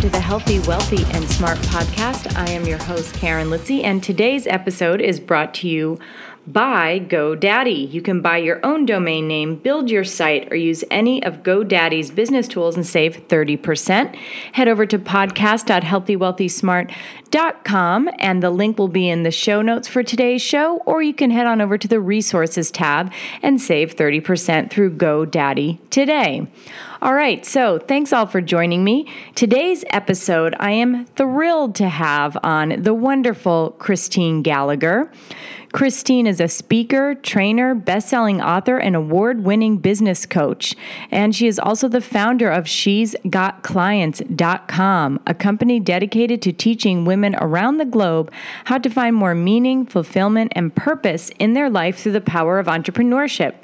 welcome to the Healthy, Wealthy, and Smart podcast. I am your host, Karen Litzy, and today's episode is brought to you by GoDaddy. You can buy your own domain name, build your site, or use any of GoDaddy's business tools and save 30%. Head over to podcast.healthywealthysmart.com and the link will be in the show notes for today's show, or you can head on over to the resources tab and save 30% through GoDaddy today. All right, so thanks all for joining me. Today's episode, I am thrilled to have on the wonderful Christine Gallagher. Christine is a speaker, trainer, best-selling author, and award-winning business coach. And she is also the founder of She's Got Clients.com, a company dedicated to teaching women around the globe how to find more meaning, fulfillment, and purpose in their life through the power of entrepreneurship.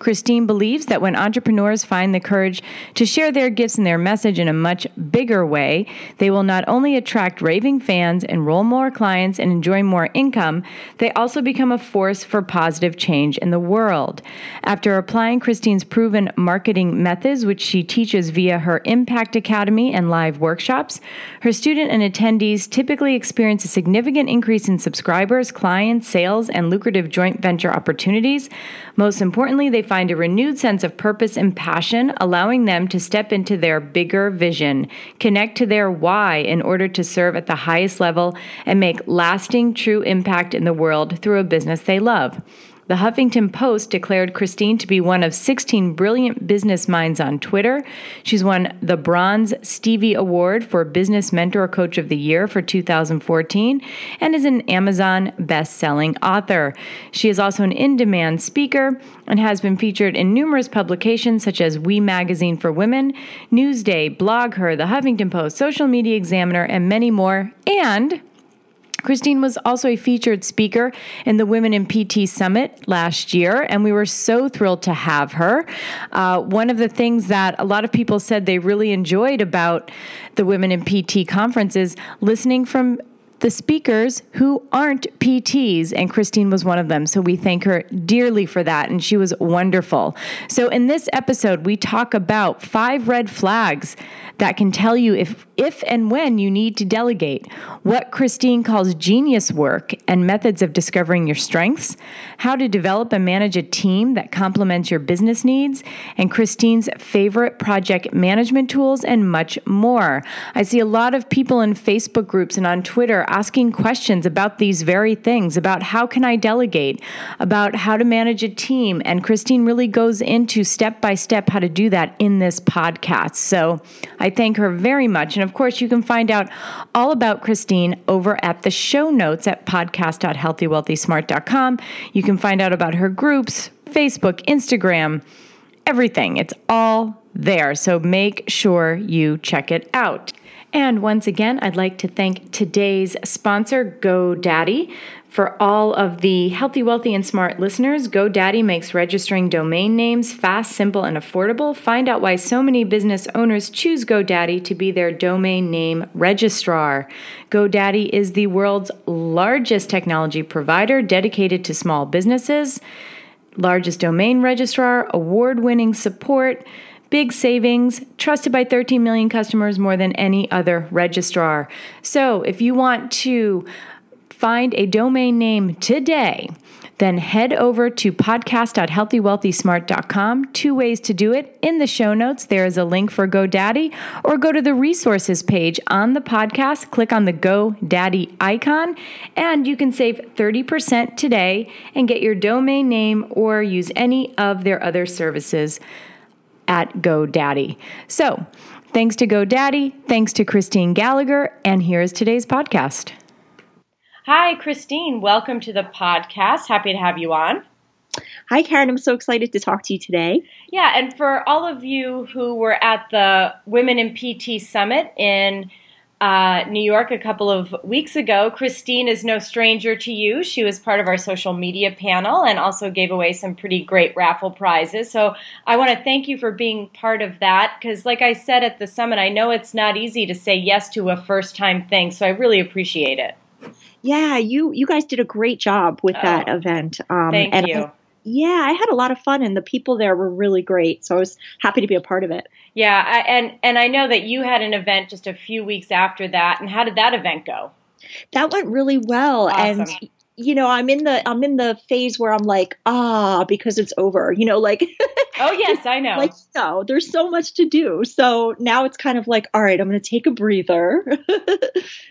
Christine believes that when entrepreneurs find the courage to share their gifts and their message in a much bigger way, they will not only attract raving fans, enroll more clients, and enjoy more income, they also become a force for positive change in the world. After applying Christine's proven marketing methods, which she teaches via her Impact Academy and live workshops, her student and attendees typically experience a significant increase in subscribers, clients, sales, and lucrative joint venture opportunities. Most importantly, they find a renewed sense of purpose and passion, allowing them to step into their bigger vision, connect to their why in order to serve at the highest level, and make lasting, true impact in the world through a business they love. The Huffington Post declared Christine to be one of 16 brilliant business minds on Twitter. She's won the Bronze Stevie Award for Business Mentor Coach of the Year for 2014 and is an Amazon best-selling author. She is also an in-demand speaker and has been featured in numerous publications such as We Magazine for Women, Newsday, BlogHer, The Huffington Post, Social Media Examiner, and many more. And Christine was also a featured speaker in the Women in PT Summit last year, and we were so thrilled to have her. Uh, one of the things that a lot of people said they really enjoyed about the Women in PT conference is listening from the speakers who aren't PTs, and Christine was one of them. So we thank her dearly for that, and she was wonderful. So in this episode, we talk about five red flags that can tell you if, if and when you need to delegate, what Christine calls genius work and methods of discovering your strengths, how to develop and manage a team that complements your business needs, and Christine's favorite project management tools, and much more. I see a lot of people in Facebook groups and on Twitter asking questions about these very things about how can I delegate, about how to manage a team, and Christine really goes into step by step how to do that in this podcast. So I thank her very much. And of course, you can find out all about Christine over at the show notes at podcast.healthywealthysmart.com. You can find out about her groups, Facebook, Instagram, everything. It's all there. So make sure you check it out. And once again, I'd like to thank today's sponsor, GoDaddy. For all of the healthy, wealthy, and smart listeners, GoDaddy makes registering domain names fast, simple, and affordable. Find out why so many business owners choose GoDaddy to be their domain name registrar. GoDaddy is the world's largest technology provider dedicated to small businesses, largest domain registrar, award winning support big savings, trusted by 13 million customers more than any other registrar. So, if you want to find a domain name today, then head over to podcast.healthywealthysmart.com. Two ways to do it. In the show notes, there is a link for GoDaddy, or go to the resources page on the podcast, click on the GoDaddy icon, and you can save 30% today and get your domain name or use any of their other services at GoDaddy. So, thanks to GoDaddy, thanks to Christine Gallagher, and here's today's podcast. Hi, Christine. Welcome to the podcast. Happy to have you on. Hi, Karen. I'm so excited to talk to you today. Yeah, and for all of you who were at the Women in PT Summit in uh, New York a couple of weeks ago, Christine is no stranger to you. She was part of our social media panel and also gave away some pretty great raffle prizes. So I want to thank you for being part of that because, like I said at the summit, I know it's not easy to say yes to a first time thing. So I really appreciate it. Yeah, you you guys did a great job with oh, that event. Um, thank and you. I, Yeah, I had a lot of fun, and the people there were really great. So I was happy to be a part of it. Yeah, I, and and I know that you had an event just a few weeks after that. And how did that event go? That went really well, Awesome. and you know, I'm in the I'm in the phase where I'm like, ah, because it's over. You know, like Oh yes, I know. like no, there's so much to do. So now it's kind of like, all right, I'm going to take a breather.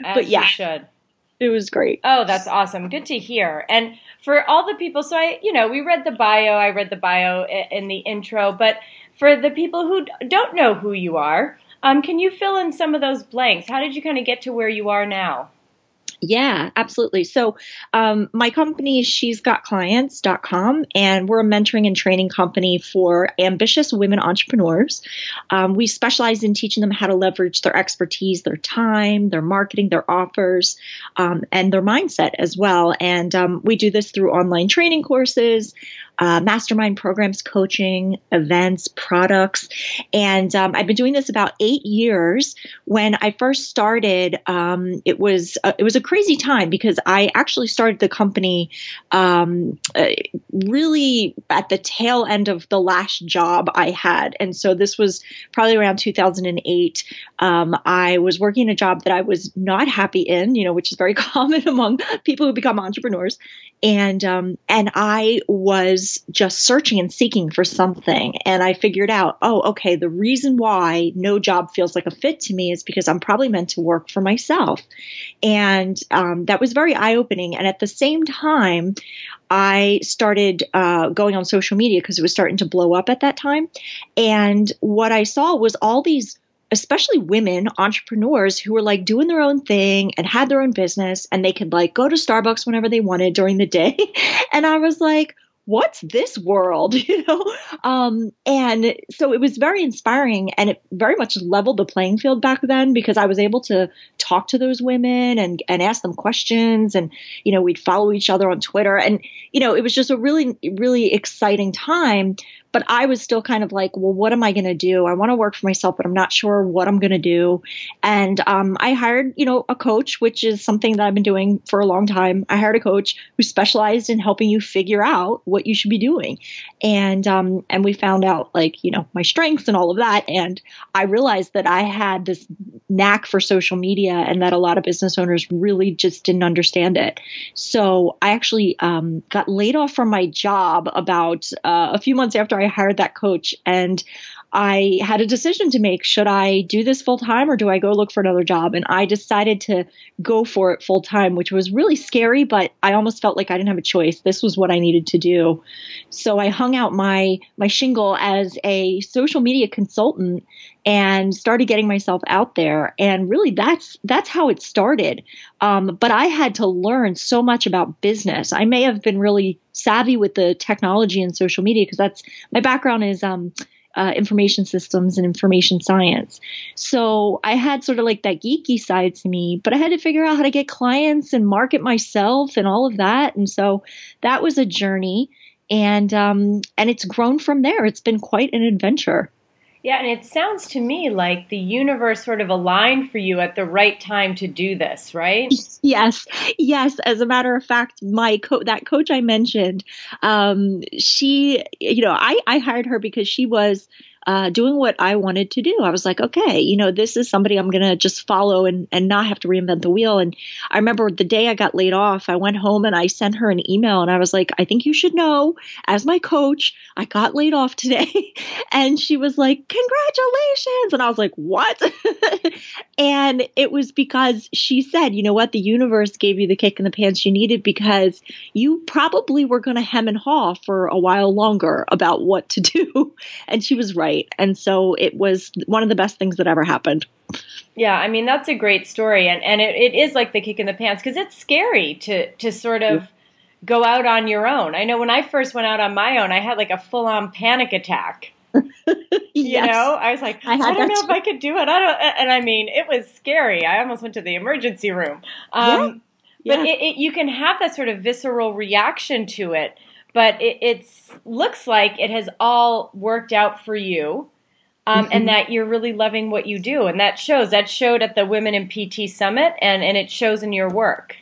But yeah. you should. It was great. Oh, that's awesome. Good to hear. And for all the people, so I, you know, we read the bio. I read the bio in the intro, but for the people who don't know who you are, um, can you fill in some of those blanks? How did you kind of get to where you are now? Yeah, absolutely. So, um, my company she's got clients.com and we're a mentoring and training company for ambitious women entrepreneurs. Um, we specialize in teaching them how to leverage their expertise, their time, their marketing, their offers, um, and their mindset as well. And um, we do this through online training courses, uh, mastermind programs, coaching, events, products. And um, I've been doing this about eight years. When I first started, um, it was uh, it was a crazy time because I actually started the company um, uh, really at the tail end of the last job I had, and so this was probably around 2008. Um, I was working a job that I was not happy in, you know, which is very common among people who become entrepreneurs, and um, and I was just searching and seeking for something, and I figured out, oh, okay, the reason why no job feels like a fit to me is because I'm probably meant to work for myself, and um, that was very eye opening. And at the same time, I started uh, going on social media because it was starting to blow up at that time, and what I saw was all these especially women entrepreneurs who were like doing their own thing and had their own business and they could like go to Starbucks whenever they wanted during the day. and I was like, what's this world? You know? Um, and so it was very inspiring and it very much leveled the playing field back then because i was able to talk to those women and and ask them questions and you know we'd follow each other on twitter. And you know it was just a really really exciting time but I was still kind of like, well, what am I going to do? I want to work for myself, but I'm not sure what I'm going to do. And um, I hired, you know, a coach, which is something that I've been doing for a long time. I hired a coach who specialized in helping you figure out what you should be doing. And um, and we found out like, you know, my strengths and all of that. And I realized that I had this knack for social media and that a lot of business owners really just didn't understand it. So I actually um, got laid off from my job about uh, a few months after I hired that coach. And I had a decision to make. Should I do this full time or do I go look for another job? And I decided to go for it full time, which was really scary, but I almost felt like I didn't have a choice. This was what I needed to do. So I hung out my my shingle as a social media consultant and started getting myself out there. And really that's that's how it started. Um, but I had to learn so much about business. I may have been really savvy with the technology and social media because that's my background is um, uh, information systems and information science. So I had sort of like that geeky side to me, but I had to figure out how to get clients and market myself and all of that. And so that was a journey, and um, and it's grown from there. It's been quite an adventure. Yeah, and it sounds to me like the universe sort of aligned for you at the right time to do this, right? Yes, yes. As a matter of fact, my co- that coach I mentioned, um, she, you know, I I hired her because she was uh, doing what I wanted to do. I was like, okay, you know, this is somebody I'm going to just follow and, and not have to reinvent the wheel. And I remember the day I got laid off, I went home and I sent her an email and I was like, I think you should know, as my coach, I got laid off today. and she was like, congratulations. And I was like, what? and it was because she said, you know what, the universe gave you the kick in the pants you needed because you probably were going to hem and haw for a while longer about what to do. And she was right. And so it was one of the best things that ever happened. Yeah, I mean that's a great story, and and it, it is like the kick in the pants because it's scary to to sort of go out on your own. I know when I first went out on my own, I had like a full on panic attack. You know, I was like, I I, don't know if. I could do it. I don't, and I mean, it was scary. I almost went to the emergency room. Um, Yeah. But it, it, you can have that sort of visceral reaction to it, but it it's, looks like it has all worked out for you. Um, Mhm. And that you're really loving what you do, and that shows. That showed at the Women in PT Summit, and and it shows in your work.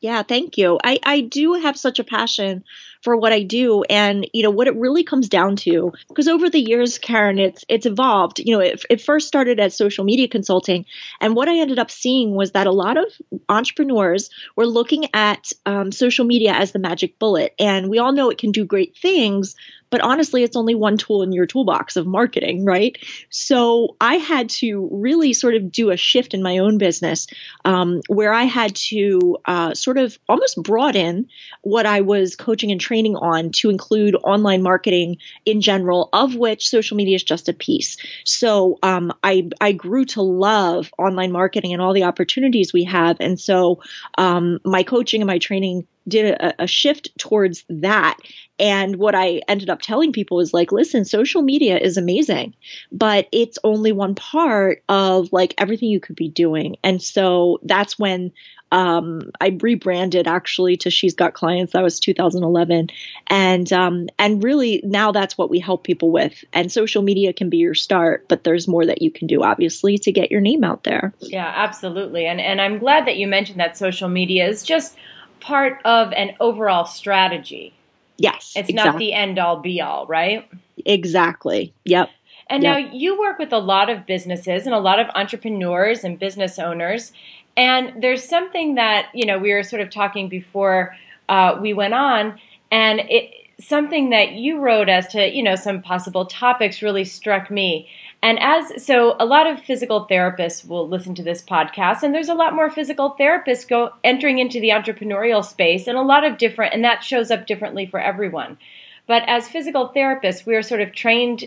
Yeah, thank you. I, I do have such a passion for what I do. And, you know, what it really comes down to, because over the years, Karen, it's it's evolved. You know, it, it first started as social media consulting. And what I ended up seeing was that a lot of entrepreneurs were looking at um, social media as the magic bullet. And we all know it can do great things, but honestly, it's only one tool in your toolbox of marketing, right? So I had to really sort of do a shift in my own business um, where I had to uh, sort of almost broaden what I was coaching and training on to include online marketing in general, of which social media is just a piece. So um, I, I grew to love online marketing and all the opportunities we have. And so um, my coaching and my training did a, a, shift towards that. And what I ended up telling people is like, listen, social media is amazing, but it's only one part of like everything you could be doing. And so that's when um, I rebranded actually to She's Got Clients. That was 2011, and um, and really now that's what we help people with. And social media can be your start, but there's more that you can do, obviously, to get your name out there. Yeah, absolutely. And and I'm glad that you mentioned that social media is just part of an overall strategy. Yes. It's exactly. not the end all be all, right? Exactly. Yep. And yep. now you work with a lot of businesses and a lot of entrepreneurs and business owners. And there's something that, you know, we were sort of talking before uh, we went on, and it something that you wrote as to, you know, some possible topics really struck me. And as so, a lot of physical therapists will listen to this podcast, and there's a lot more physical therapists go entering into the entrepreneurial space, and a lot of different, and that shows up differently for everyone. But as physical therapists, we are sort of trained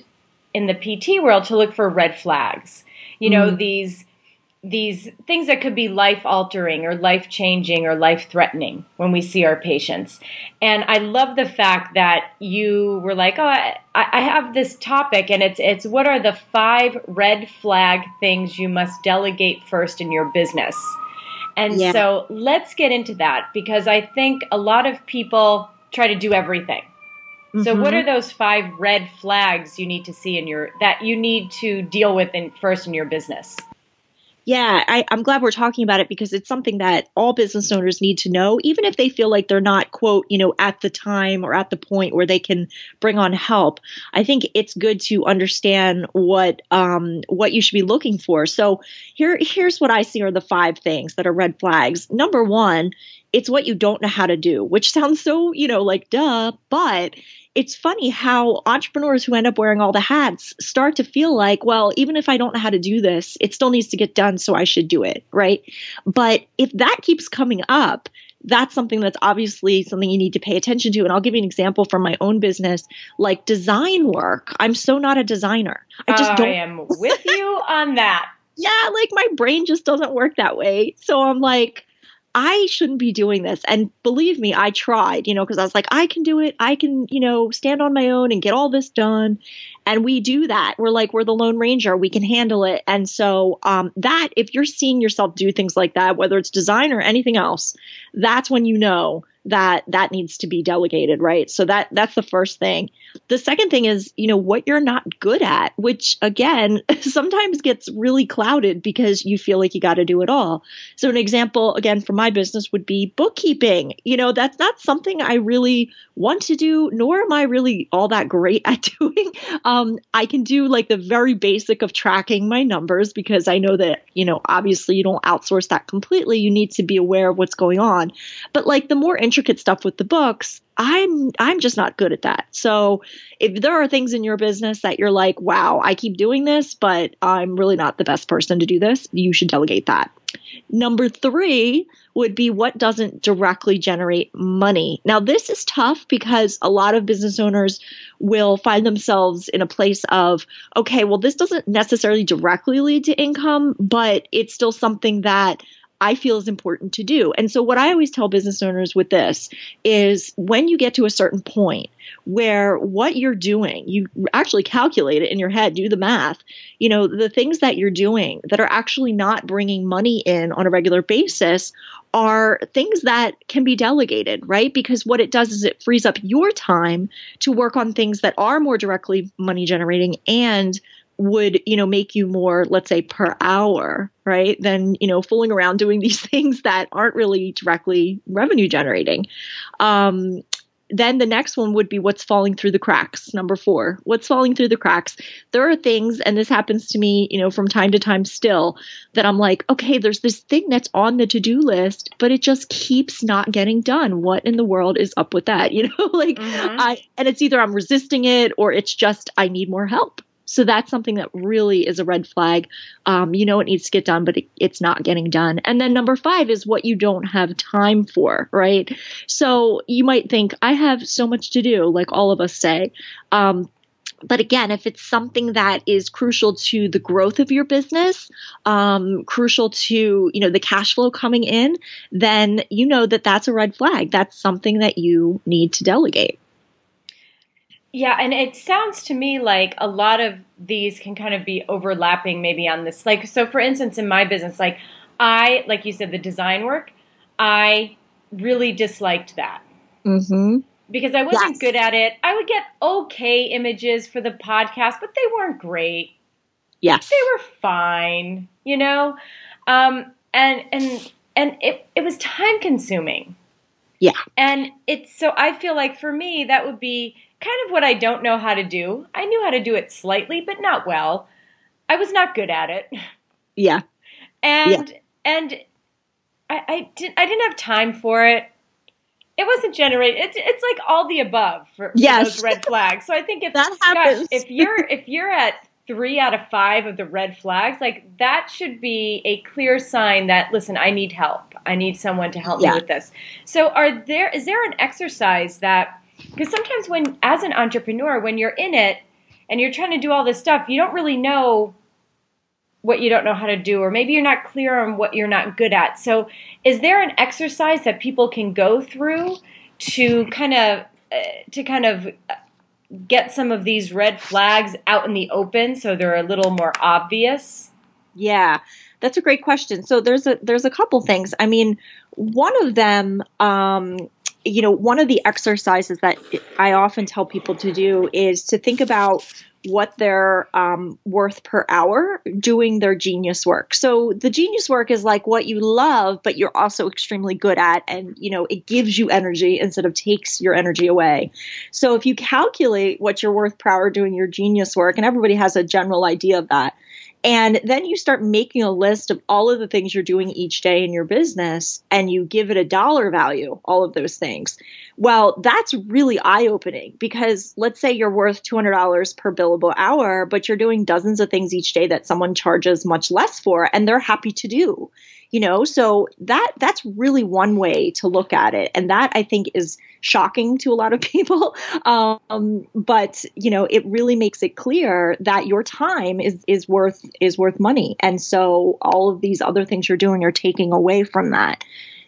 in the PT world to look for red flags. You know, mm. these these things that could be life altering or life changing or life threatening when we see our patients. And I love the fact that you were like, oh, I, I have this topic and it's, it's what are the five red flag things you must delegate first in your business? And yeah. so let's get into that because I think a lot of people try to do everything. Mm-hmm. So what mm-hmm. are those five red flags you need to see in your that you need to deal with in first in your business? Yeah, I, am glad we're talking about it because it's something that all business owners need to know, even if they feel like they're not, quote, you know, at the time or at the point where they can bring on help. I think it's good to understand what um, what you should be looking for. So here here's what I see are the five things that are red flags. Number one, it's what you don't know how to do, which sounds so, you know, like duh, but it's funny how entrepreneurs who end up wearing all the hats start to feel like, well, even if I don't know how to do this, it still needs to get done, so I should do it, right? But if that keeps coming up, that's something that's obviously something you need to pay attention to. And I'll give you an example from my own business, like design work. I'm so not a designer. I just don't. I am with you on that. yeah, like my brain just doesn't work that way. So I'm like, I shouldn't be doing this. And believe me, I tried, you know, because I was like, I can do it. I can, you know, stand on my own and get all this done. And we do that. We're like, we're the Lone Ranger. We can handle it. And so, um, that, if you're seeing yourself do things like that, whether it's design or anything else, that's when you know that that needs to be delegated, right? So that that's the first thing. The second thing is, you know, what you're not good at, which again, sometimes gets really clouded because you feel like you got to do it all. So an example again for my business would be bookkeeping. You know, that's not something I really want to do, nor am I really all that great at doing. Um, I can do like the very basic of tracking my numbers because I know that, you know, obviously you don't outsource that completely. You need to be aware of what's going on. But like the more intricate stuff with the books, I'm I'm just not good at that. So if there are things in your business that you're like, wow, I keep doing this, but I'm really not the best person to do this, you should delegate that. Number three would be what doesn't directly generate money. Now, this is tough because a lot of business owners will find themselves in a place of, okay, well, this doesn't necessarily directly lead to income, but it's still something that I feel is important to do. And so, what I always tell business owners with this is when you get to a certain point where what you're doing, you actually calculate it in your head, do the math, you know, the things that you're doing that are actually not bringing money in on a regular basis are things that can be delegated, right? Because what it does is it frees up your time to work on things that are more directly money generating and would you know make you more let's say per hour right than you know fooling around doing these things that aren't really directly revenue generating. Um, then the next one would be what's falling through the cracks. Number four what's falling through the cracks? There are things and this happens to me you know from time to time still that i'm like okay there's this thing that's on the to-do list but it just keeps not getting done. What in the world is up with that? You know like mm-hmm. i and it's either i'm resisting it or it's just i need more help so that's something that really is a red flag. Um, you know it needs to get done, but it, it's not getting done. And then number five is what you don't have time for, right? So you might think, I have so much to do, like all of us say. Um, but again, if it's something that is crucial to the growth of your business, um, crucial to you know the cash flow coming in, then you know that that's a red flag. That's something that you need to delegate. Yeah, and it sounds to me like a lot of these can kind of be overlapping maybe on this. Like, so for instance, in my business, like I, like you said, the design work, I really disliked that. Mm-hmm. Because I wasn't yes. good at it. I would get okay images for the podcast, but they weren't great. Yes. They were fine, you know? Um, and, and, and it, it was time consuming. Yeah. And it's so I feel like for me, that would be kind of what I don't know how to do. I knew how to do it slightly, but not well. I was not good at it. Yeah. And yeah. and I, I didn't I didn't have time for it. It wasn't generated. It's it's like all the above for, yes. for those red flags. So I think if that happens, gosh, if you're if you're at three out of five of the red flags, like that should be a clear sign that listen, I need help. I need someone to help yeah. me with this. So are there is there an exercise that because sometimes when as an entrepreneur when you're in it and you're trying to do all this stuff you don't really know what you don't know how to do or maybe you're not clear on what you're not good at. So is there an exercise that people can go through to kind of uh, to kind of get some of these red flags out in the open so they're a little more obvious? Yeah that's a great question. So there's a there's a couple things. I mean one of them um, you know, one of the exercises that I often tell people to do is to think about what they're um, worth per hour doing their genius work. So the genius work is like what you love, but you're also extremely good at, and you know it gives you energy instead of takes your energy away. So if you calculate what you're worth per hour doing your genius work, and everybody has a general idea of that, and then you start making a list of all of the things you're doing each day in your business and you give it a dollar value, all of those things. Well, that's really eye opening because let's say you're worth $200 per billable hour, but you're doing dozens of things each day that someone charges much less for and they're happy to do you know? So that that's really one way to look at it. And that i think is shocking to a lot of people. Um, but you know it really makes it clear that your time is is worth is worth money. And so all of these other things you're doing are taking away from that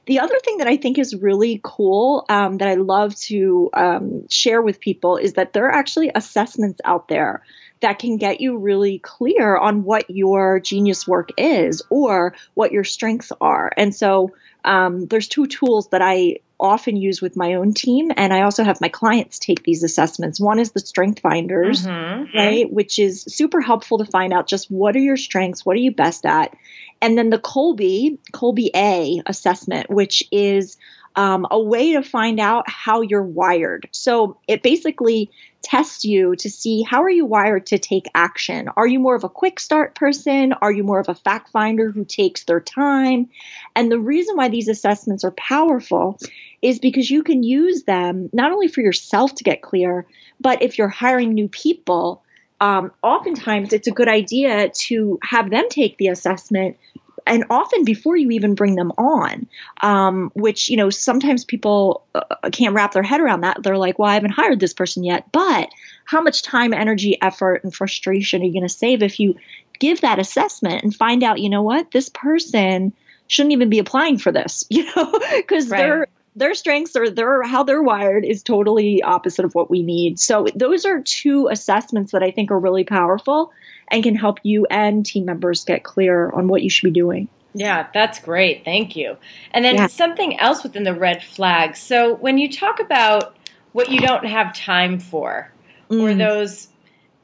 the other thing that I think is really cool um, that I love to um, share with people is that there are actually assessments out there that can get you really clear on what your genius work is or what your strengths are. And so um, there's two tools that I often use with my own team, and I also have my clients take these assessments. One is the Strength Finders, mm-hmm. right, which is super helpful to find out just what are your strengths, what are you best at, and then the Kolbe Kolbe A assessment, which is um, a way to find out how you're wired. So it basically tests you to see how are you wired to take action. Are you more of a quick start person? Are you more of a fact finder who takes their time? And the reason why these assessments are powerful is because you can use them not only for yourself to get clear, but if you're hiring new people, um, oftentimes it's a good idea to have them take the assessment and often before you even bring them on, um, which you know sometimes people uh, can't wrap their head around that. They're like, "Well, I haven't hired this person yet," but how much time, energy, effort, and frustration are you going to save if you give that assessment and find out, you know what, this person shouldn't even be applying for this, you know, because right. their their strengths or their how they're wired is totally opposite of what we need. So those are two assessments that I think are really powerful and can help you and team members get clear on what you should be doing. Yeah, that's great. Thank you. And then yeah. something else within the red flag. So when you talk about what you don't have time for, mm. or those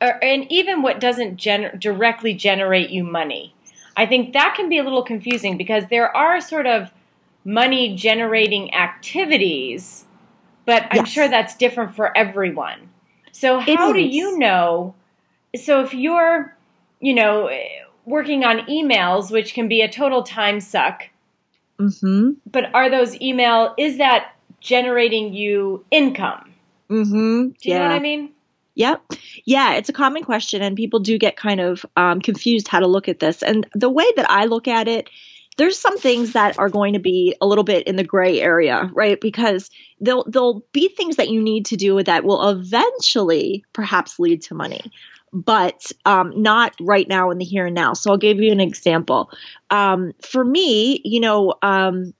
or, and even what doesn't gen- directly generate you money. I think that can be a little confusing because there are sort of money generating activities, but I'm yes. sure that's different for everyone. So how do you know? So if you're, you know, working on emails, which can be a total time suck, mm-hmm. but are those email? Is that generating you income? Mm-hmm. Do you yeah. know what I mean? Yep. Yeah, it's a common question, and people do get kind of um, confused how to look at this. And the way that I look at it, there's some things that are going to be a little bit in the gray area, right? Because there'll there'll be things that you need to do that will eventually perhaps lead to money, but um, not right now in the here and now. So I'll give you an example. Um, for me, you know, um,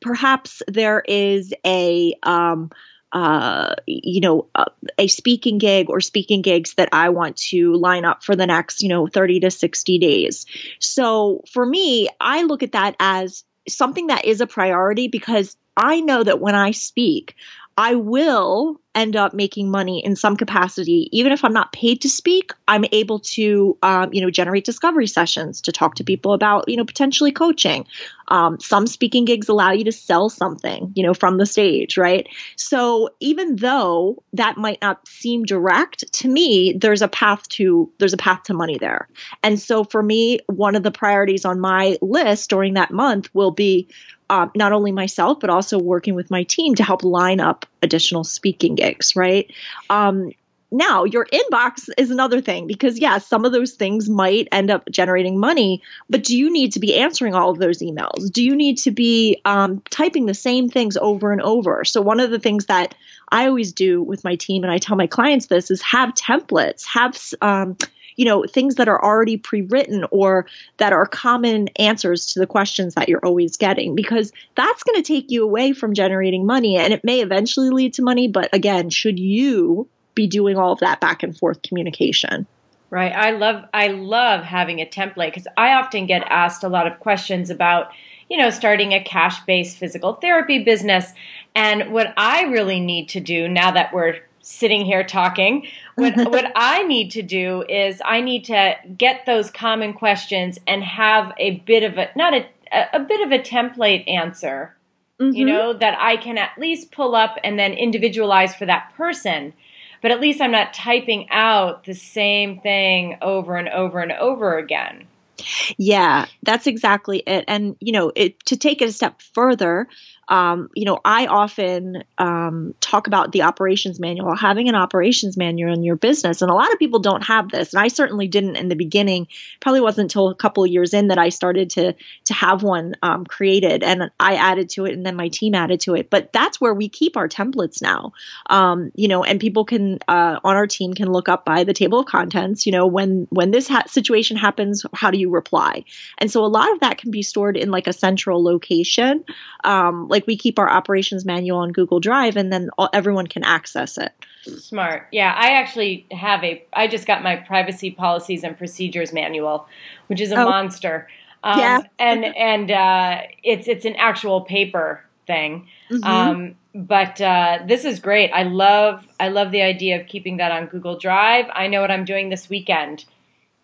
perhaps there is a um, uh, you know, uh, a speaking gig or speaking gigs that I want to line up for the next, you know, 30 to 60 days. So for me, I look at that as something that is a priority because I know that when I speak, I will end up making money in some capacity, even if I'm not paid to speak. I'm able to, um, you know, generate discovery sessions to talk to people about, you know, potentially coaching. Um, some speaking gigs allow you to sell something, you know, from the stage, right? So even though that might not seem direct to me, there's a path to there's a path to money there. And so for me, one of the priorities on my list during that month will be uh, not only myself, but also working with my team to help line up additional speaking gigs, right? Um, now, your inbox is another thing because, yes, yeah, some of those things might end up generating money, but do you need to be answering all of those emails? Do you need to be um, typing the same things over and over? So, one of the things that I always do with my team, and I tell my clients this, is have templates, have um, you know, things that are already pre-written or that are common answers to the questions that you're always getting because that's going to take you away from generating money and it may eventually lead to money, but again, should you be doing all of that back and forth communication? Right. I love I love having a template because I often get asked a lot of questions about, you know, starting a cash-based physical therapy business. And what I really need to do now that we're sitting here talking. What what I need to do is I need to get those common questions and have a bit of a not a a bit of a template answer. Mm-hmm. You know that I can at least pull up and then individualize for that person. But at least I'm not typing out the same thing over and over and over again. Yeah, that's exactly it. And you know, it, to take it a step further, um, you know, I often um, talk about the operations manual, having an operations manual in your business. And a lot of people don't have this. And I certainly didn't in the beginning. Probably wasn't until a couple years in that I started to to have one um, created. And I added to it, and then my team added to it. But that's where we keep our templates now. Um, you know, and people can uh, on our team can look up by the table of contents. You know, when when this ha- situation happens, how do you reply? And so a lot of that can be stored in like a central location. Um, like we keep our operations manual on Google Drive and then all, everyone can access it. Smart. Yeah, I actually have a I just got my privacy policies and procedures manual, which is a oh. monster. Um, yeah. and and uh, it's it's an actual paper thing. Mm-hmm. Um, but uh, this is great. I love I love the idea of keeping that on Google Drive. I know what I'm doing this weekend.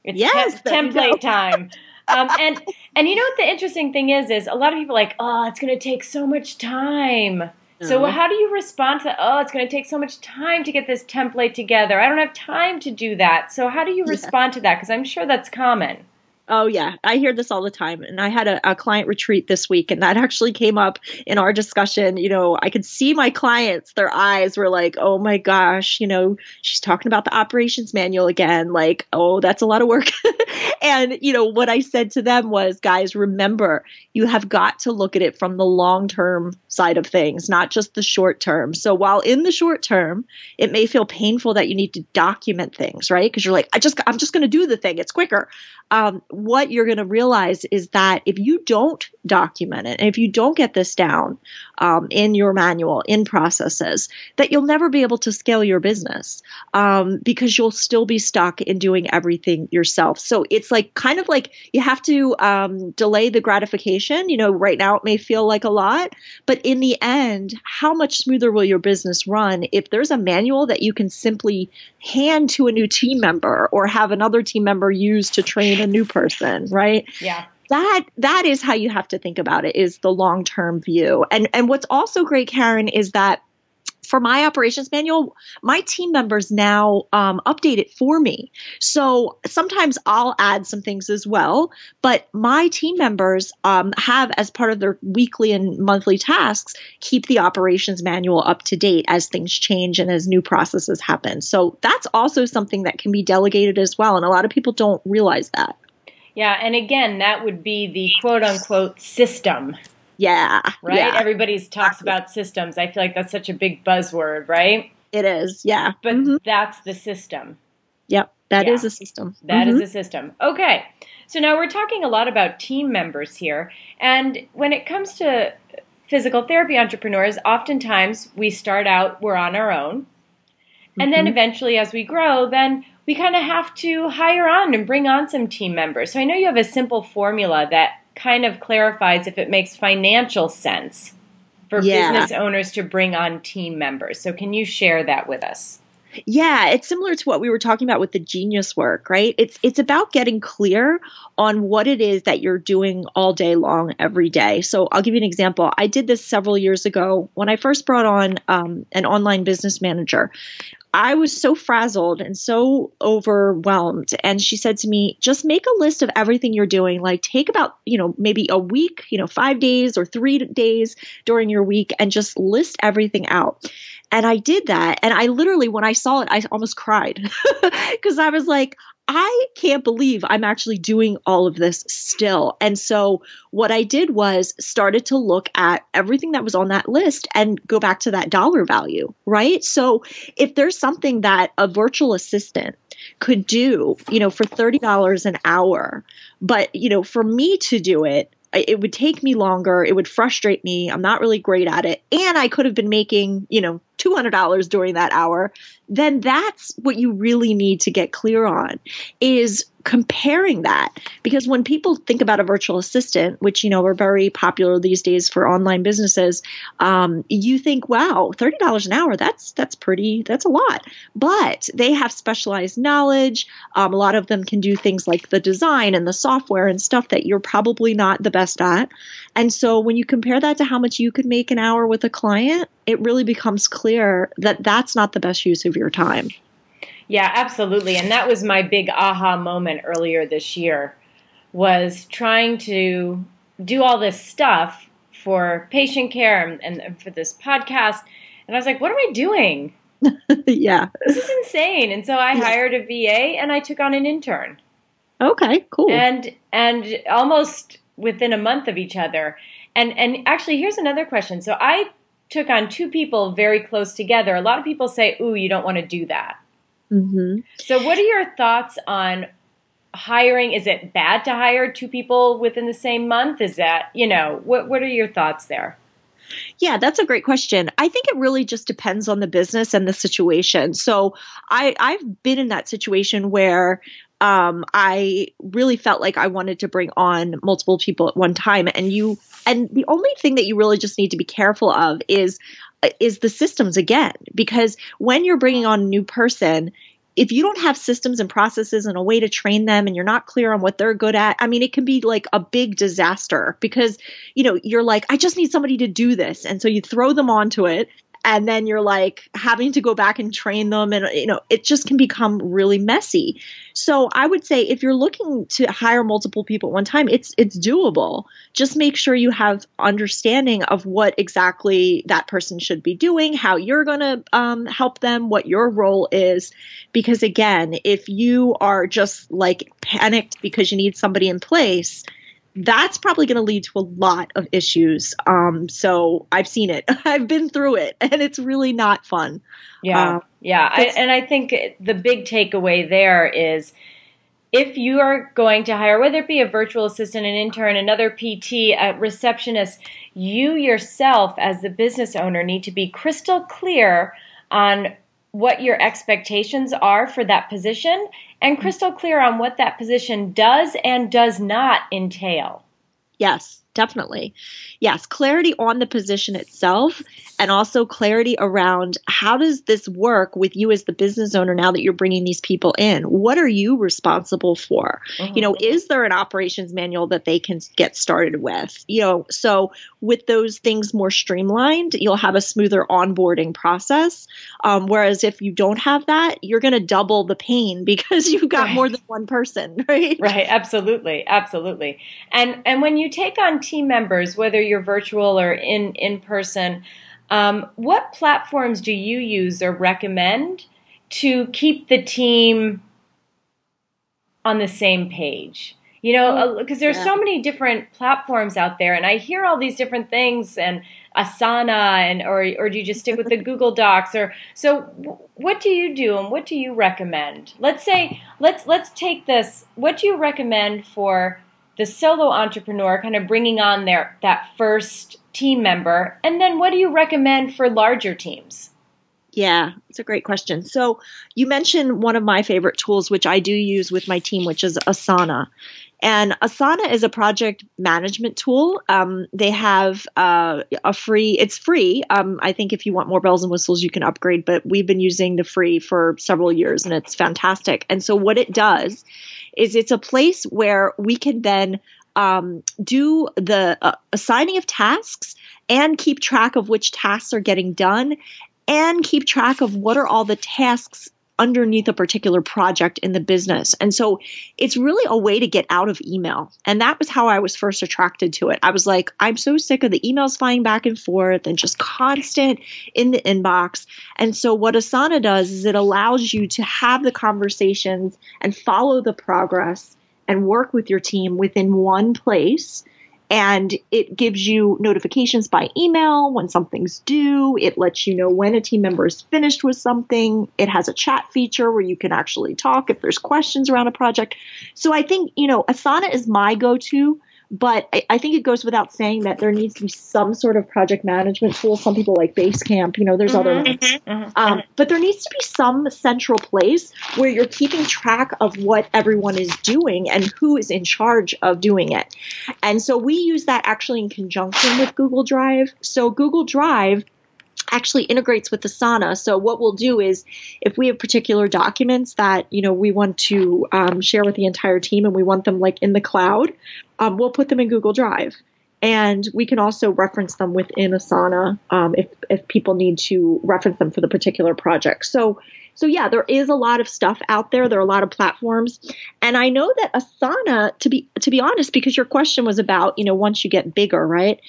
It's yes, te- template time. Um, and and you know what the interesting thing is is a lot of people like, oh, it's going to take so much time. So uh-huh. how do you respond to oh, it's going to take so much time to get this template together. I don't have time to do that. So how do you respond yeah. to that? Because I'm sure that's common. Oh yeah, I hear this all the time. And I had a, a, client retreat this week, and that actually came up in our discussion. You know, I could see my clients; their eyes were like, "Oh my gosh," you know, she's talking about the operations manual again. Like, oh, that's a lot of work. and you know, what I said to them was, guys, remember, you have got to look at it from the long term side of things, not just the short term. So while in the short term, it may feel painful that you need to document things, right? Because you're like, I just, I'm just going to do the thing; it's quicker. Um, what you're going to realize is that if you don't document it, and if you don't get this down um, in your manual, in processes, that you'll never be able to scale your business um, because you'll still be stuck in doing everything yourself. So it's like kind of like you have to um, delay the gratification. You know, right now it may feel like a lot, but in the end, how much smoother will your business run if there's a manual that you can simply hand to a new team member or have another team member use to train a new person, right? Yeah that that is how you have to think about it is the long term view and and what's also great karen is that for my operations manual, my team members now um, update it for me. So sometimes I'll add some things as well, but my team members um, have, as part of their weekly and monthly tasks, keep the operations manual up to date as things change and as new processes happen. So that's also something that can be delegated as well. And a lot of people don't realize that. Yeah, and again, that would be the quote unquote system. Yeah. Right? Yeah. Everybody talks about systems. I feel like that's such a big buzzword, right? It is. Yeah. But mm-hmm. that's the system. Yep. that yeah. is a system. That mm-hmm. is a system. Okay. So now we're talking a lot about team members here. And when it comes to physical therapy entrepreneurs, oftentimes we start out, we're on our own. And then mm-hmm. eventually, as we grow, then we kind of have to hire on and bring on some team members. So I know you have a simple formula that kind of clarifies if it makes financial sense for yeah. business owners to bring on team members. So can you share that with us? Yeah, it's similar to what we were talking about with the genius work, right? It's it's about getting clear on what it is that you're doing all day long every day. So I'll give you an example. I did this several years ago when I first brought on um, an online business manager. I was so frazzled and so overwhelmed. And she said to me, just make a list of everything you're doing. Like take about, you know, maybe a week, you know, five days or three days during your week and just list everything out. And I did that. And I literally, when I saw it, I almost cried because I was like, I can't believe I'm actually doing all of this still. And so what I did was started to look at everything that was on that list and go back to that dollar value, right? So if there's something that a virtual assistant could do, you know, for $30 an hour, but you know, for me to do it, it would take me longer. It would frustrate me. I'm not really great at it. And I could have been making, you know, $200 during that hour, then that's what you really need to get clear on is comparing that. Because when people think about a virtual assistant which you know are very popular these days for online businesses um, you think wow $30 an hour that's that's pretty that's a lot. But they have specialized knowledge. Um, a lot of them can do things like the design and the software and stuff that you're probably not the best at. And so when you compare that to how much you could make an hour with a client it really becomes clear that that's not the best use of your time. Yeah, absolutely. And that was my big aha moment earlier this year was trying to do all this stuff for patient care and, and for this podcast. And I was like, what am I doing? yeah. This is insane. And so I hired a VA and I took on an intern. Okay, cool. And and almost within a month of each other. And and actually here's another question. So I took on two people very close together, a lot of people say, "Ooh, you don't want to do that." Mm-hmm. So, what are your thoughts on hiring? Is it bad to hire two people within the same month? Is that you know what? What are your thoughts there? Yeah, that's a great question. I think it really just depends on the business and the situation. So I I've been in that situation where um, I really felt like I wanted to bring on multiple people at one time, and you and the only thing that you really just need to be careful of is is the systems again. Because when you're bringing on a new person if you don't have systems and processes and a way to train them and you're not clear on what they're good at i mean it can be like a big disaster because you know you're like i just need somebody to do this. And so you throw them onto it and then you're like having to go back and train them and you know it just can become really messy. So i would say if you're looking to hire multiple people at one time it's it's doable. Just make sure you have understanding of what exactly that person should be doing how you're going to um, help them what your role is. Because again if you are just like panicked because you need somebody in place that's probably going to lead to a lot of issues. Um, so I've seen it, I've been through it, and it's really not fun. Yeah, um, yeah, I, and I think the big takeaway there is if you are going to hire, whether it be a virtual assistant, an intern, another PT, a receptionist, you yourself as the business owner need to be crystal clear on what your expectations are for that position and mm. crystal clear on what that position does and does not entail. Yes definitely. Yes, clarity on the position itself and also clarity around how does this work with you as the business owner now that you're bringing these people in? What are you responsible for? Mm-hmm. You know, is there an operations manual that they can get started with? You know, so with those things more streamlined, you'll have a smoother onboarding process. Um, whereas if you don't have that, you're going to double the pain because you've got right. more than one person, right? Right, absolutely, absolutely. And and when you take on team members, whether you're virtual or in in person, um, what platforms do you use or recommend to keep the team on the same page? You know, because uh, there's yeah. so many different platforms out there, and I hear all these different things and Asana, and or or do you just stick with the Google Docs? Or so, what do you do, and what do you recommend? Let's say let's let's take this. What do you recommend for the solo entrepreneur kind of bringing on their that first team member and then what do you recommend for larger teams yeah, it's a great question. So, you mentioned one of my favorite tools, which I do use with my team, which is Asana. And Asana is a project management tool. Um, they have uh, a free, it's free. Um, I think if you want more bells and whistles, you can upgrade, but we've been using the free for several years and it's fantastic. And so, what it does is it's a place where we can then um, do the uh, assigning of tasks and keep track of which tasks are getting done and keep track of what are all the tasks underneath a particular project in the business. And so it's really a way to get out of email. And that was how I was first attracted to it. I was like, I'm so sick of the emails flying back and forth and just constant in the inbox. And so what Asana does is it allows you to have the conversations and follow the progress and work with your team within one place and it gives you notifications by email when something's due. It lets you know when a team member is finished with something. It has a chat feature where you can actually talk if there's questions around a project. So I think, you know, Asana is my go to but I, I, think it goes without saying that there needs to be some sort of project management tool. Some people like Basecamp, you know, there's mm-hmm, other ones. Mm-hmm, mm-hmm, um, but there needs to be some central place where you're keeping track of what everyone is doing and who is in charge of doing it. And so we use that actually in conjunction with Google Drive. So Google Drive actually integrates with Asana. So what we'll do is, if we have particular documents that you know we want to um, share with the entire team and we want them like in the cloud, um, we'll put them in Google Drive. And we can also reference them within Asana um, if, if people need to reference them for the particular project. So so yeah, there is a lot of stuff out there. There are a lot of platforms, and I know that Asana, to be to be honest, because your question was about you know once you get bigger, right?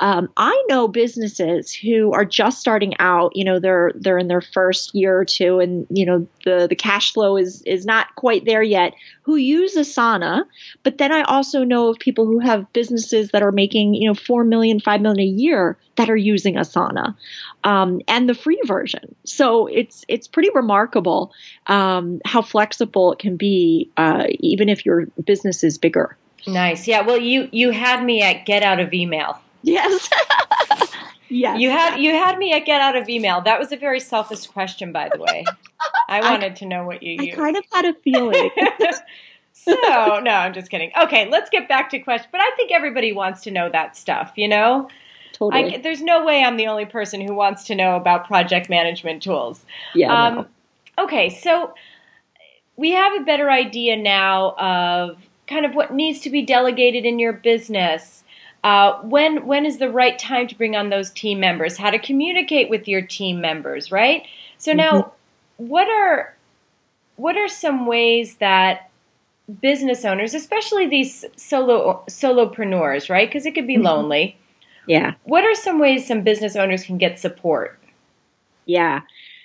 Um, I know businesses who are just starting out. You know, they're they're in their first year or two, and you know the the cash flow is is not quite there yet. Who use Asana, but then I also know of people who have businesses that are making you know four million, five million a year that are using Asana, um, and the free version. So it's it's pretty remarkable um, how flexible it can be, uh, even if your business is bigger. Nice. Yeah. Well, you you had me at get out of email. Yes. yes. You had you had me at get out of email. That was a very selfish question, by the way. I wanted I, to know what you I used. kind of had a feeling. so no, I'm just kidding. Okay, let's get back to question. But I think everybody wants to know that stuff. You know. Totally. I, there's no way I'm the only person who wants to know about project management tools. Yeah. Um, no. Okay, so we have a better idea now of kind of what needs to be delegated in your business. Uh, when when is the right time to bring on those team members? How to communicate with your team members, right? So now, mm-hmm. what are what are some ways that business owners, especially these solo solopreneurs, right? Because it could be mm-hmm. lonely. Yeah. What are some ways some business owners can get support? Yeah.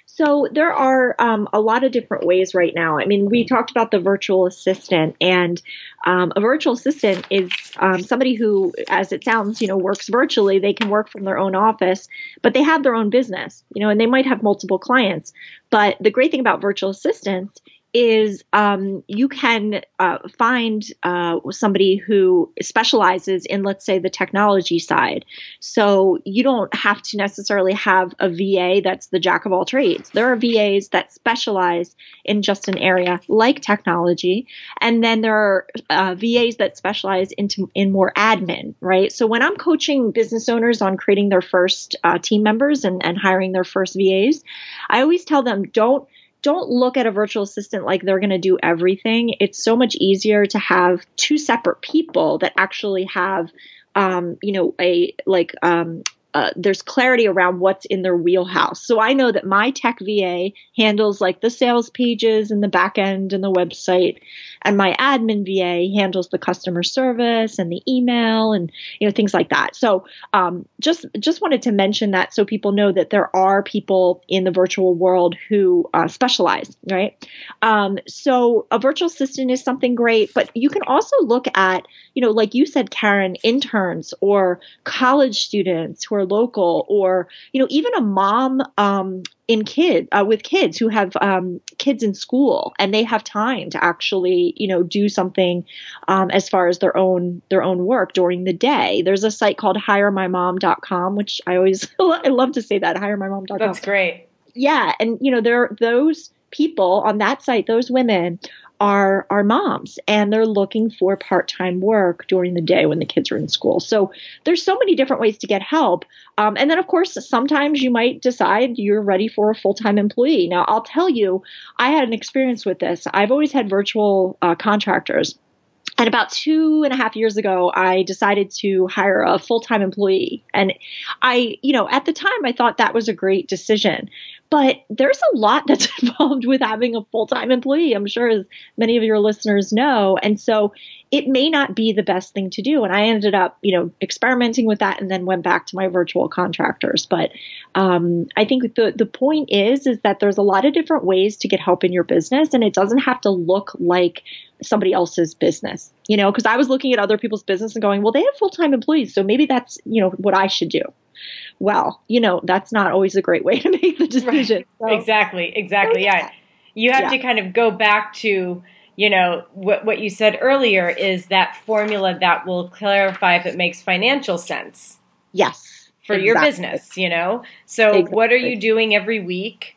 So there are um, a lot of different ways right now. I mean, we talked about the virtual assistant, and um, a virtual assistant is um, somebody who, as it sounds, you know, works virtually. They can work from their own office, but they have their own business, you know, and they might have multiple clients. But the great thing about virtual assistants is um, you can uh, find uh, somebody who specializes in, let's say, the technology side. So you don't have to necessarily have a VA that's the jack of all trades. There are VAs that specialize in just an area like technology, and then there are uh, VAs that specialize into in more admin, right? So when I'm coaching business owners on creating their first uh, team members and, and hiring their first VAs, I always tell them don't don't look at a virtual assistant like they're going to do everything. It's so much easier to have two separate people that actually have, um, you know, a like um, uh, there's clarity around what's in their wheelhouse. So I know that my tech VA handles like the sales pages and the back end and the website, and my admin VA handles the customer service and the email and you know things like that. So um, just just wanted to mention that so people know that there are people in the virtual world who uh, specialize, right? Um, so a virtual assistant is something great, but you can also look at you know like you said, Karen, interns or college students who are local, or you know even a mom um, in kid uh, with kids who have um, kids in school and they have time to actually you know do something um, as far as their own their own work during the day. There's a site called hiremymom.com which i always i love to say that hiremymom.com that's great. Yeah and you know there are those people on that site those women are are moms and they're looking for part-time work during the day when the kids are in school. So there's so many different ways to get help. Um, and then of course sometimes you might decide you're ready for a full-time employee. Now i'll tell you i had an experience with this. I've always had virtual uh, contractors. And about two and a half years ago, I decided to hire a full time employee. And I, you know, at the time, I thought that was a great decision. But there's a lot that's involved with having a full time employee, I'm sure, as many of your listeners know. And so it may not be the best thing to do. And I ended up, you know, experimenting with that and then went back to my virtual contractors. But um, I think the, the point is, is that there's a lot of different ways to get help in your business and it doesn't have to look like somebody else's business, you know, because I was looking at other people's business and going, well, they have full time employees. So maybe that's, you know, what I should do well, you know, that's not always a great way to make the decision. Right. So, exactly, exactly. So, yeah. yeah. You have yeah. to kind of go back to, you know, what what you said earlier is that formula that will clarify if it makes financial sense. Yes. For exactly. your business, you know? So exactly. what are you doing every week?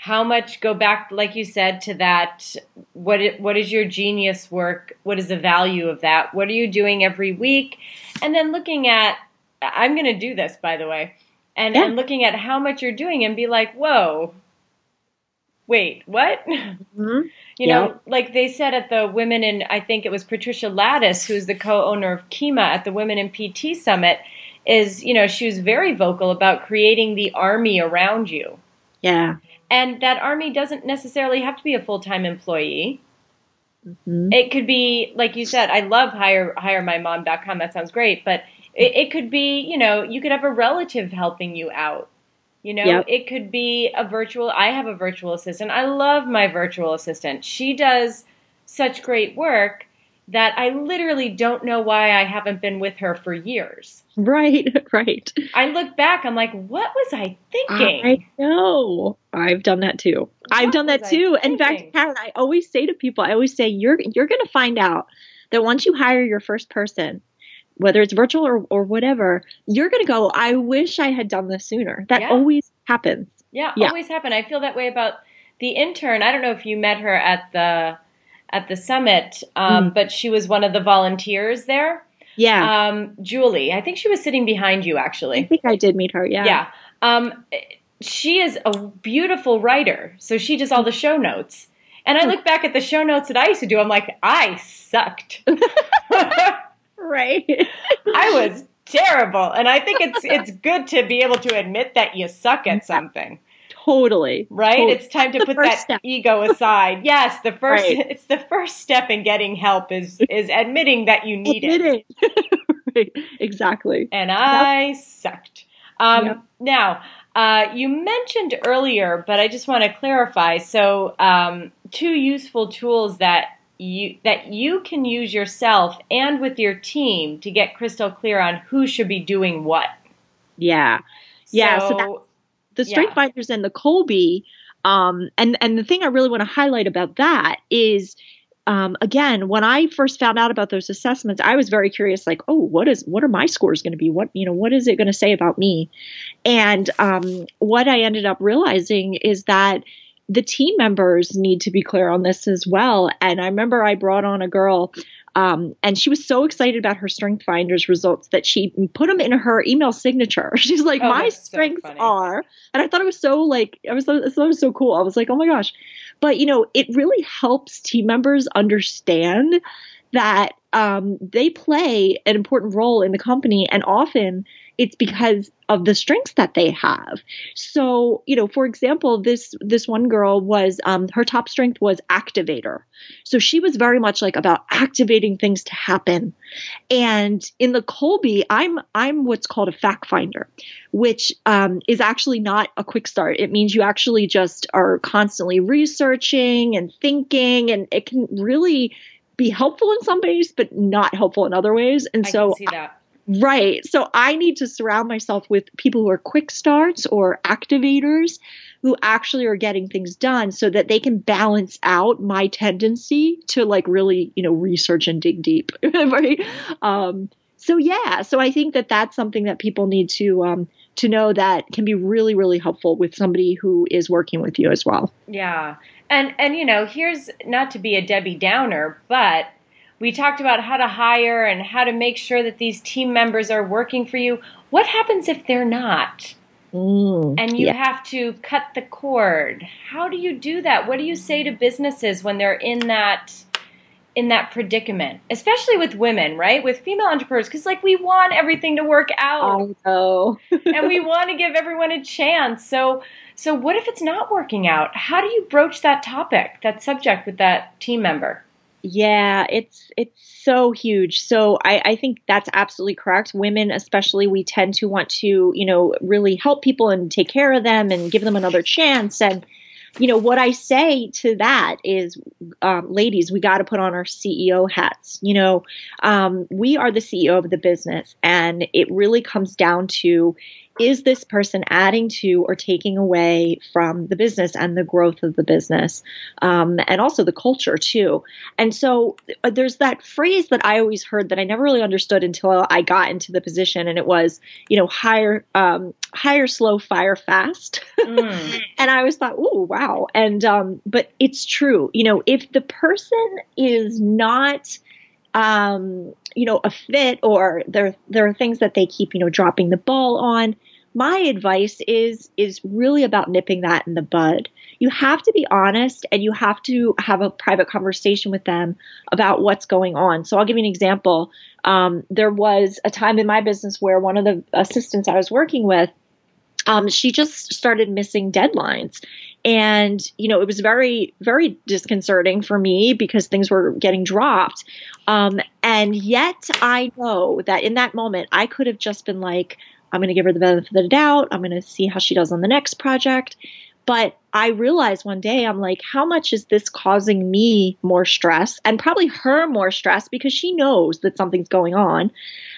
How much go back like you said to that what it, what is your genius work? What is the value of that? What are you doing every week? And then looking at I'm going to do this, by the way, and, yeah. and looking at how much you're doing and be like, whoa, wait, what? Mm-hmm. you know, like they said at the Women in, I think it was Patricia Lattis, who's the co owner of Kima at the Women in PT Summit, is, you know, she was very vocal about creating the army around you. Yeah. And that army doesn't necessarily have to be a full time employee. Mm-hmm. It could be, like you said, I love hire hiremymom.com. That sounds great. But it, it could be, you know, you could have a relative helping you out. You know, yep. it could be a virtual. I have a virtual assistant. I love my virtual assistant. She does such great work that I literally don't know why I haven't been with her for years. Right, right. I look back, I'm like, what was I thinking? I know. I've done that too. What I've done that too. In fact, Karen, I always say to people, I always say, you're you're gonna find out that once you hire your first person, whether it's virtual or, or whatever, you're going to go, I wish I had done this sooner. That yeah. always happens. Yeah, yeah, always happen. I feel that way about the intern. I don't know if you met her at the at the summit, um, mm. but she was one of the volunteers there. Yeah. Um, Julie, I think she was sitting behind you actually. I think I did meet her. Yeah. Yeah. Um, she is a beautiful writer, so she does all the show notes. And I look back at the show notes that I used to do. I'm like, I sucked. right. I was terrible. And I think it's it's good to be able to admit that you suck at something. Totally. Right? Totally. It's time to put that step. ego aside. Yes, the first right. it's the first step in getting help is is admitting that you need it. right. Exactly. And I yep. sucked. Um, yep. now, uh, you mentioned earlier, but I just want to clarify. So, um, two useful tools that you that you can use yourself and with your team to get crystal clear on who should be doing what. Yeah. Yeah. So, so that, the Strength yeah. Finders and the Kolbe. Um, and and the thing I really want to highlight about that is um, again, when I first found out about those assessments, I was very curious, like, oh, what is what are my scores going to be? What you know, what is it going to say about me? And um, what I ended up realizing is that the team members need to be clear on this as well. And I remember I brought on a girl. Um, and she was so excited about her strength finders results that she put them in her email signature. She's like oh, my strengths so are and i thought it was so like i was I thought it was so cool. I was like oh my gosh. But, you know, it really helps team members understand that um, they play an important role in the company. And often it's because of the strengths that they have. So, you know, for example, this this one girl was um, her top strength was activator. So she was very much like about activating things to happen. And in the Kolbe, I'm I'm what's called a fact finder, which um, is actually not a quick start. It means you actually just are constantly researching and thinking, and it can really be helpful in some ways, but not helpful in other ways. And I so, right. So I need to surround myself with people who are quick starts or activators who actually are getting things done so that they can balance out my tendency to like really, you know, research and dig deep. right. Um, so yeah, so I think that that's something that people need to um, to know that can be really really helpful with somebody who is working with you as well. Yeah. And and you know, here's not to be a Debbie Downer, but we talked about how to hire and how to make sure that these team members are working for you. What happens if they're not? Mm, and you yeah. have to cut the cord. How do you do that? What do you say to businesses when they're in that in that predicament, especially with women, right? With female entrepreneurs, because like we want everything to work out. Oh, and we want to give everyone a chance. So so, what if it's not working out? How do you broach that topic, that subject with that team member? Yeah, it's it's so huge. So I, I think that's absolutely correct. Women, especially, we tend to want to, you know, really help people and take care of them and give them another chance. And you know what I say to that is, um, ladies, we got to put on our CEO hats. You know, um, we are the CEO of the business, and it really comes down to is this person adding to or taking away from the business and the growth of the business? Um, and also the culture too. And so uh, there's that phrase that i always heard that i never really understood until i got into the position and it was you know hire um, hire slow fire fast. Mm. and i always thought oh wow. And um, but it's true. You know if the person is not um, you know, a fit or there there are things that they keep, you know, dropping the ball on my advice is is really about nipping that in the bud. You have to be honest and you have to have a private conversation with them about what's going on. So I'll give you an example. Um, there was a time in my business where one of the assistants I was working with, um, she just started missing deadlines. And, you know, it was very, very disconcerting for me because things were getting dropped. Um, and yet I know that in that moment, I could have just been like, I'm going to give her the benefit of the doubt. I'm going to see how she does on the next project. But I realized one day, I'm like, how much is this causing me more stress and probably her more stress because she knows that something's going on.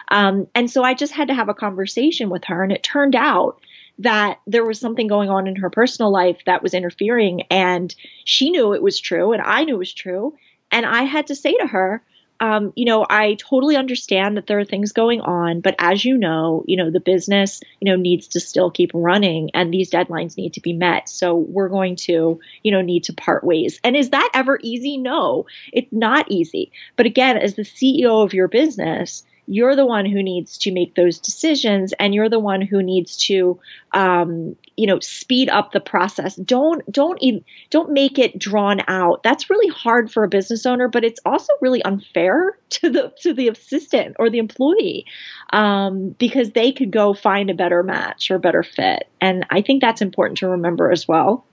Um, and so I just had to have a conversation with her. And it turned out that there was something going on in her personal life that was interfering. And she knew it was true, and I knew it was true. And I had to say to her, um, you know, I totally understand that there are things going on, but as you know, you know, the business, you know, needs to still keep running and these deadlines need to be met. So we're going to, you know, need to part ways. And is that ever easy? No, it's not easy. But again, as the CEO of your business, you're the one who needs to make those decisions and you're the one who needs to um, you know speed up the process. Don't don't even don't make it drawn out. That's really hard for a business owner but it's also really unfair to the to the assistant or the employee um, because they could go find a better match or better fit. And i think that's important to remember as well.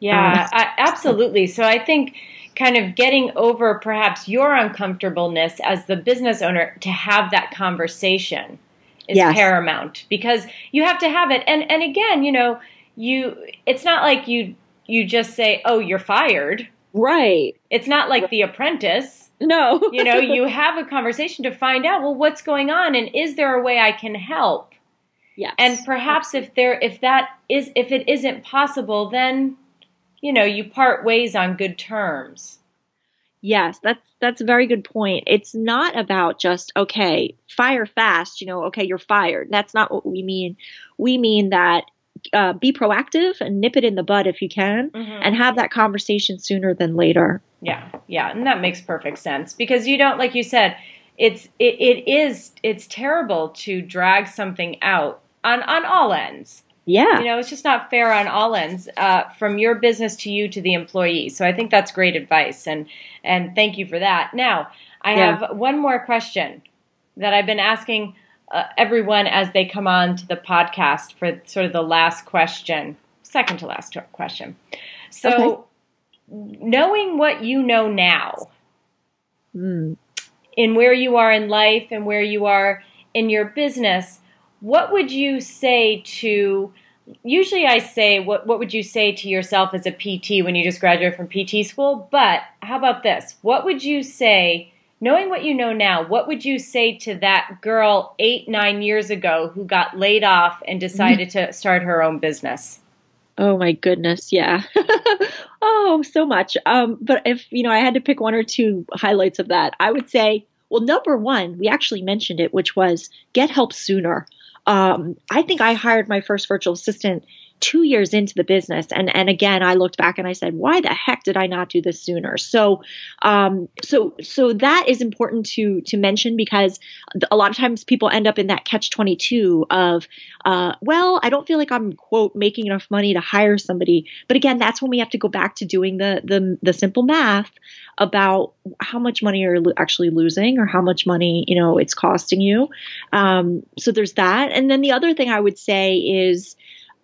Yeah um, I, absolutely. So i think kind of getting over perhaps your uncomfortableness as the business owner to have that conversation is yes. paramount because you have to have it. And and again you know you it's not like you you just say oh you're fired. Right. It's not like the apprentice. No. You know you have a conversation to find out well what's going on and is there a way i can help? Yeah and perhaps if there if that is if it isn't possible then you know, you part ways on good terms. Yes, that's that's a very good point. It's not about just okay, fire fast, you know, okay, you're fired. That's not what we mean. We mean that uh, be proactive and nip it in the bud if you can, mm-hmm. and have that conversation sooner than later. Yeah, yeah, and that makes perfect sense because you don't, like you said, it's it, it is it's terrible to drag something out on on all ends. Yeah. You know, it's just not fair on all ends, uh, from your business to you to the employee. So I think that's great advice, and and thank you for that. Now I yeah. have one more question that I've been asking uh, everyone as they come on to the podcast for sort of the last question, second to last question. So, okay. knowing what you know now, mm. in where you are in life and where you are in your business what would you say to usually I say what what would you say to yourself as a PT when you just graduated from PT school? But how about this? What would you say knowing what you know now, what would you say to that girl 8 9 years ago who got laid off and decided to start her own business? Oh my goodness, yeah. oh, so much. Um, but if you know, I had to pick one or two highlights of that, I would say, well, number one, we actually mentioned it, which was get help sooner um, I think I hired my first virtual assistant two years into the business. And and again i looked back and i said why the heck did i not do this sooner? So um so so that is important to to mention because a lot of times people end up in that catch 22 of uh well i don't feel like i'm quote making enough money to hire somebody. But again that's when we have to go back to doing the the the simple math about how much money you're lo- actually losing or how much money you know it's costing you. Um so there's that. And then the other thing i would say is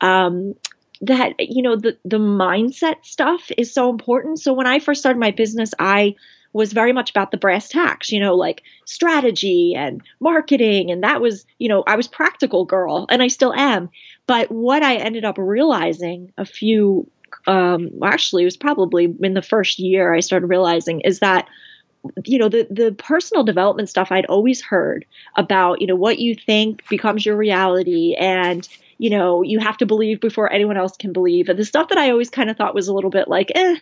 um, that you know the the mindset stuff is so important. So when I first started my business, I was very much about the brass tacks, you know, like strategy and marketing. And that was, you know, I was practical girl and I still am. But what I ended up realizing a few, um, actually, it was probably in the first year I started realizing is that you know the the personal development stuff I'd always heard about you know what you think becomes your reality and you know, you have to believe before anyone else can believe. And the stuff that I always kind of thought was a little bit like, eh,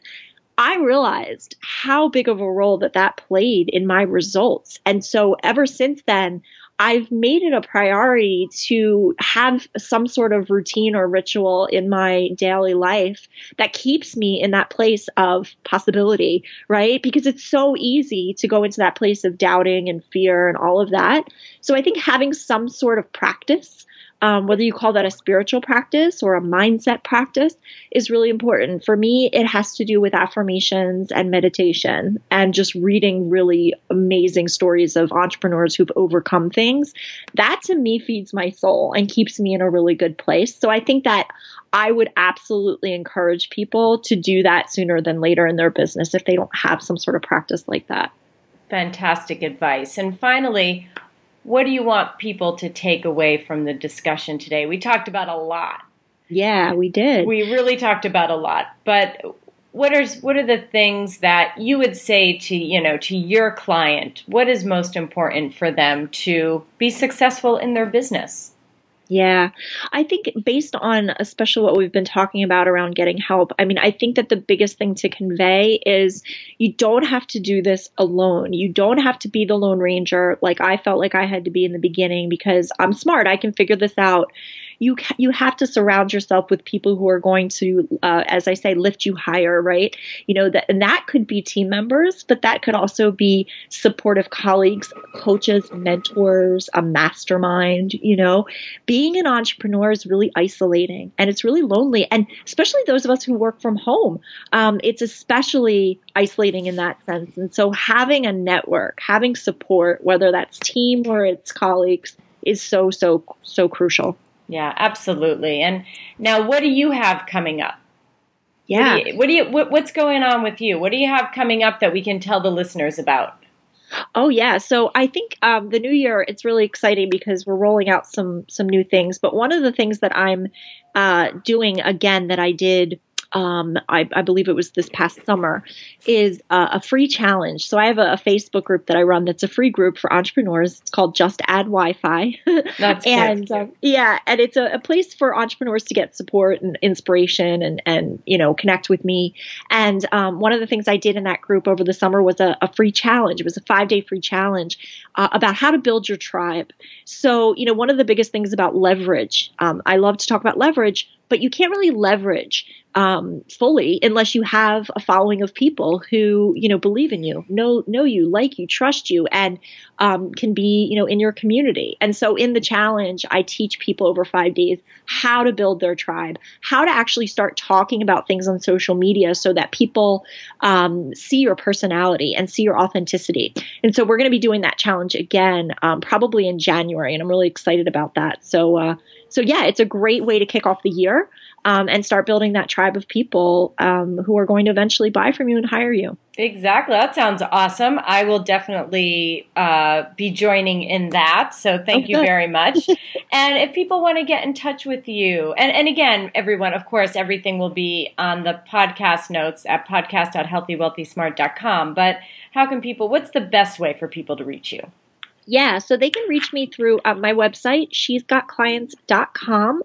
I realized how big of a role that that played in my results. And so ever since then, I've made it a priority to have some sort of routine or ritual in my daily life that keeps me in that place of possibility, right? Because it's so easy to go into that place of doubting and fear and all of that. So I think having some sort of practice um, whether you call that a spiritual practice or a mindset practice, is really important. For me, it has to do with affirmations and meditation and just reading really amazing stories of entrepreneurs who've overcome things. That to me feeds my soul and keeps me in a really good place. So I think that I would absolutely encourage people to do that sooner than later in their business if they don't have some sort of practice like that. Fantastic advice. And finally, what do you want people to take away from the discussion today? We talked about a lot. Yeah, we did. We really talked about a lot. But what are what are the things that you would say to, you know, to your client? What is most important for them to be successful in their business? Yeah. I think based on especially what we've been talking about around getting help, I mean, I think that the biggest thing to convey is you don't have to do this alone. You don't have to be the Lone Ranger like I felt like I had to be in the beginning because I'm smart. I can figure this out you you have to surround yourself with people who are going to, uh, as I say, lift you higher, right? You know that, and that could be team members, but that could also be supportive colleagues, coaches, mentors, a mastermind. You know, being an entrepreneur is really isolating and it's really lonely, and especially those of us who work from home, um, it's especially isolating in that sense. And so, having a network, having support, whether that's team or it's colleagues, is so so so crucial. Yeah, absolutely. And now, what do you have coming up? Yeah. What do you, what, do you what, what's going on with you? What do you have coming up that we can tell the listeners about? Oh yeah, so I think um, the new year it's really exciting because we're rolling out some some new things. But one of the things that I'm uh, doing again that I did um, I, I, believe it was this past summer, is uh, a free challenge. So I have a, a, Facebook group that I run that's a free group for entrepreneurs. It's called Just Add Wi-Fi. That's and uh, yeah, and it's a, a, place for entrepreneurs to get support and inspiration and and you know connect with me. And um, one of the things I did in that group over the summer was a, a free challenge. It was a five day free challenge uh, about how to build your tribe. So you know one of the biggest things about leverage. Um, I love to talk about leverage but you can't really leverage um, fully unless you have a following of people who you know believe in you, know know you, like you, trust you, and um, can be you know in your community. And so in the challenge, I teach people over five days how to build their tribe, how to actually start talking about things on social media so that people um, see your personality and see your authenticity. And so we're going to be doing that challenge again, um, probably in January, and I'm really excited about that. So. Uh, so yeah, it's a great way to kick off the year um, and start building that tribe of people um, who are going to eventually buy from you and hire you. Exactly. That sounds awesome. I will definitely uh, be joining in that. So thank you very much. and if people want to get in touch with you, and, and again, everyone, of course, everything will be on the podcast notes at podcast.healthywealthysmart.com. But how can people, what's the best way for people to reach you? Yeah, so they can reach me through uh, my website, ShesGotClients.com.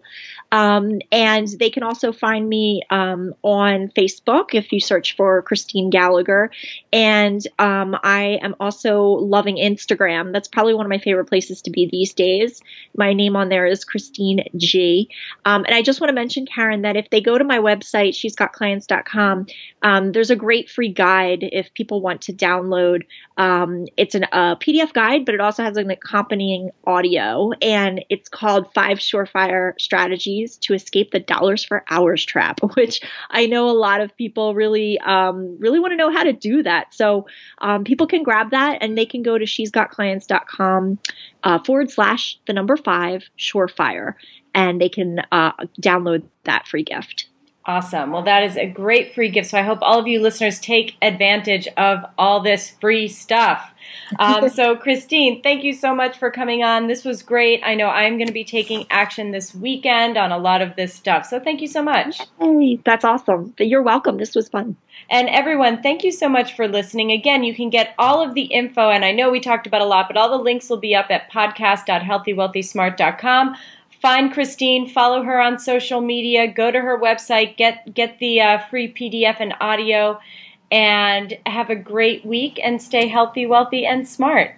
Um, and they can also find me um, on Facebook if you search for Christine Gallagher. And um, I am also loving Instagram. That's probably one of my favorite places to be these days. My name on there is Christine G. Um, and I just want to mention, Karen, that if they go to my website, ShesGotClients.com, um, there's a great free guide if people want to download. Um, it's an, a PDF guide, but it also has an accompanying audio, and it's called Five Surefire Strategies to escape the dollars for hours trap, which I know a lot of people really, um, really want to know how to do that. So um, people can grab that and they can go to ShesGotClients.com uh, forward slash the number five surefire and they can uh, download that free gift. Awesome. Well, that is a great free gift. So I hope all of you listeners take advantage of all this free stuff. Um, so, Christine, thank you so much for coming on. This was great. I know I'm going to be taking action this weekend on a lot of this stuff. So, thank you so much. Hey, that's awesome. You're welcome. This was fun. And everyone, thank you so much for listening. Again, you can get all of the info, and I know we talked about a lot, but all the links will be up at podcast.healthywealthysmart.com find Christine, follow her on social media, go to her website, get get the uh, free PDF and audio, and have a great week and stay healthy, wealthy, and smart.